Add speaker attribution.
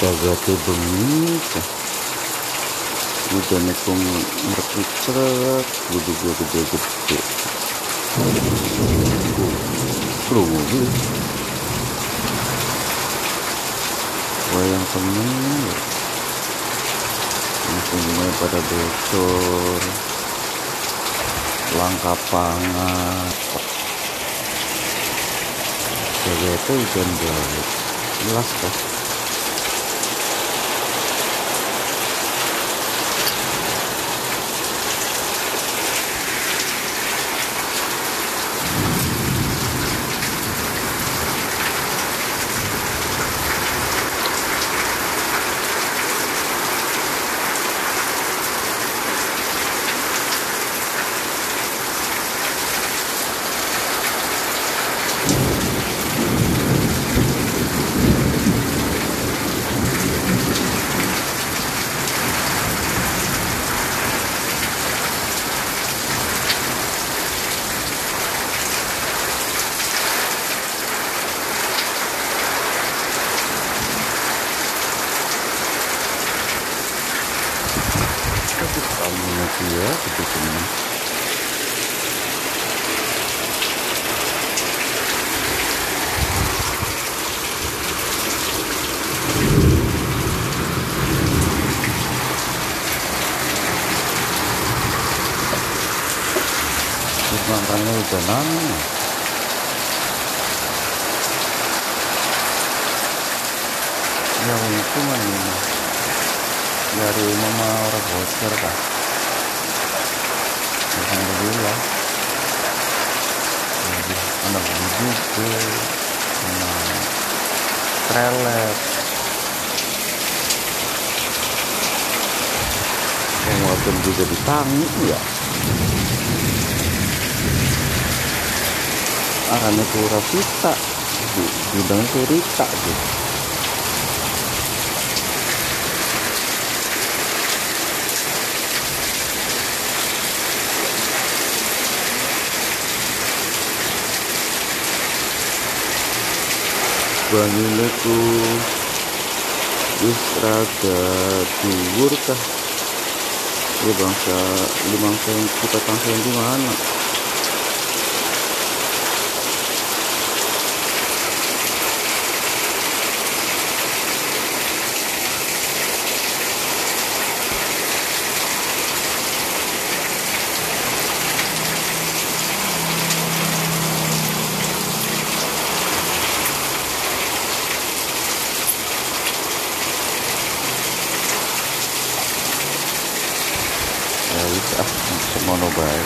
Speaker 1: jaga tuh bengi udah nekung ceret gede gede gede gede. Mobil wayang temen. Langsungnya pada bocor. Langkah pangat. Jaga itu hujan jelas kah ya begitu ini Mantannya udah nana yang itu mana dari mama orang bocor kah alhamdulillah. Jadi anak juga anak trelet penguatan juga ditangi ya arahnya ke Rafita bidang ke Rita gitu bangine ku wis rada dhuwur kah? Ya bangsa limang kita senti mana ya wis ah semono bae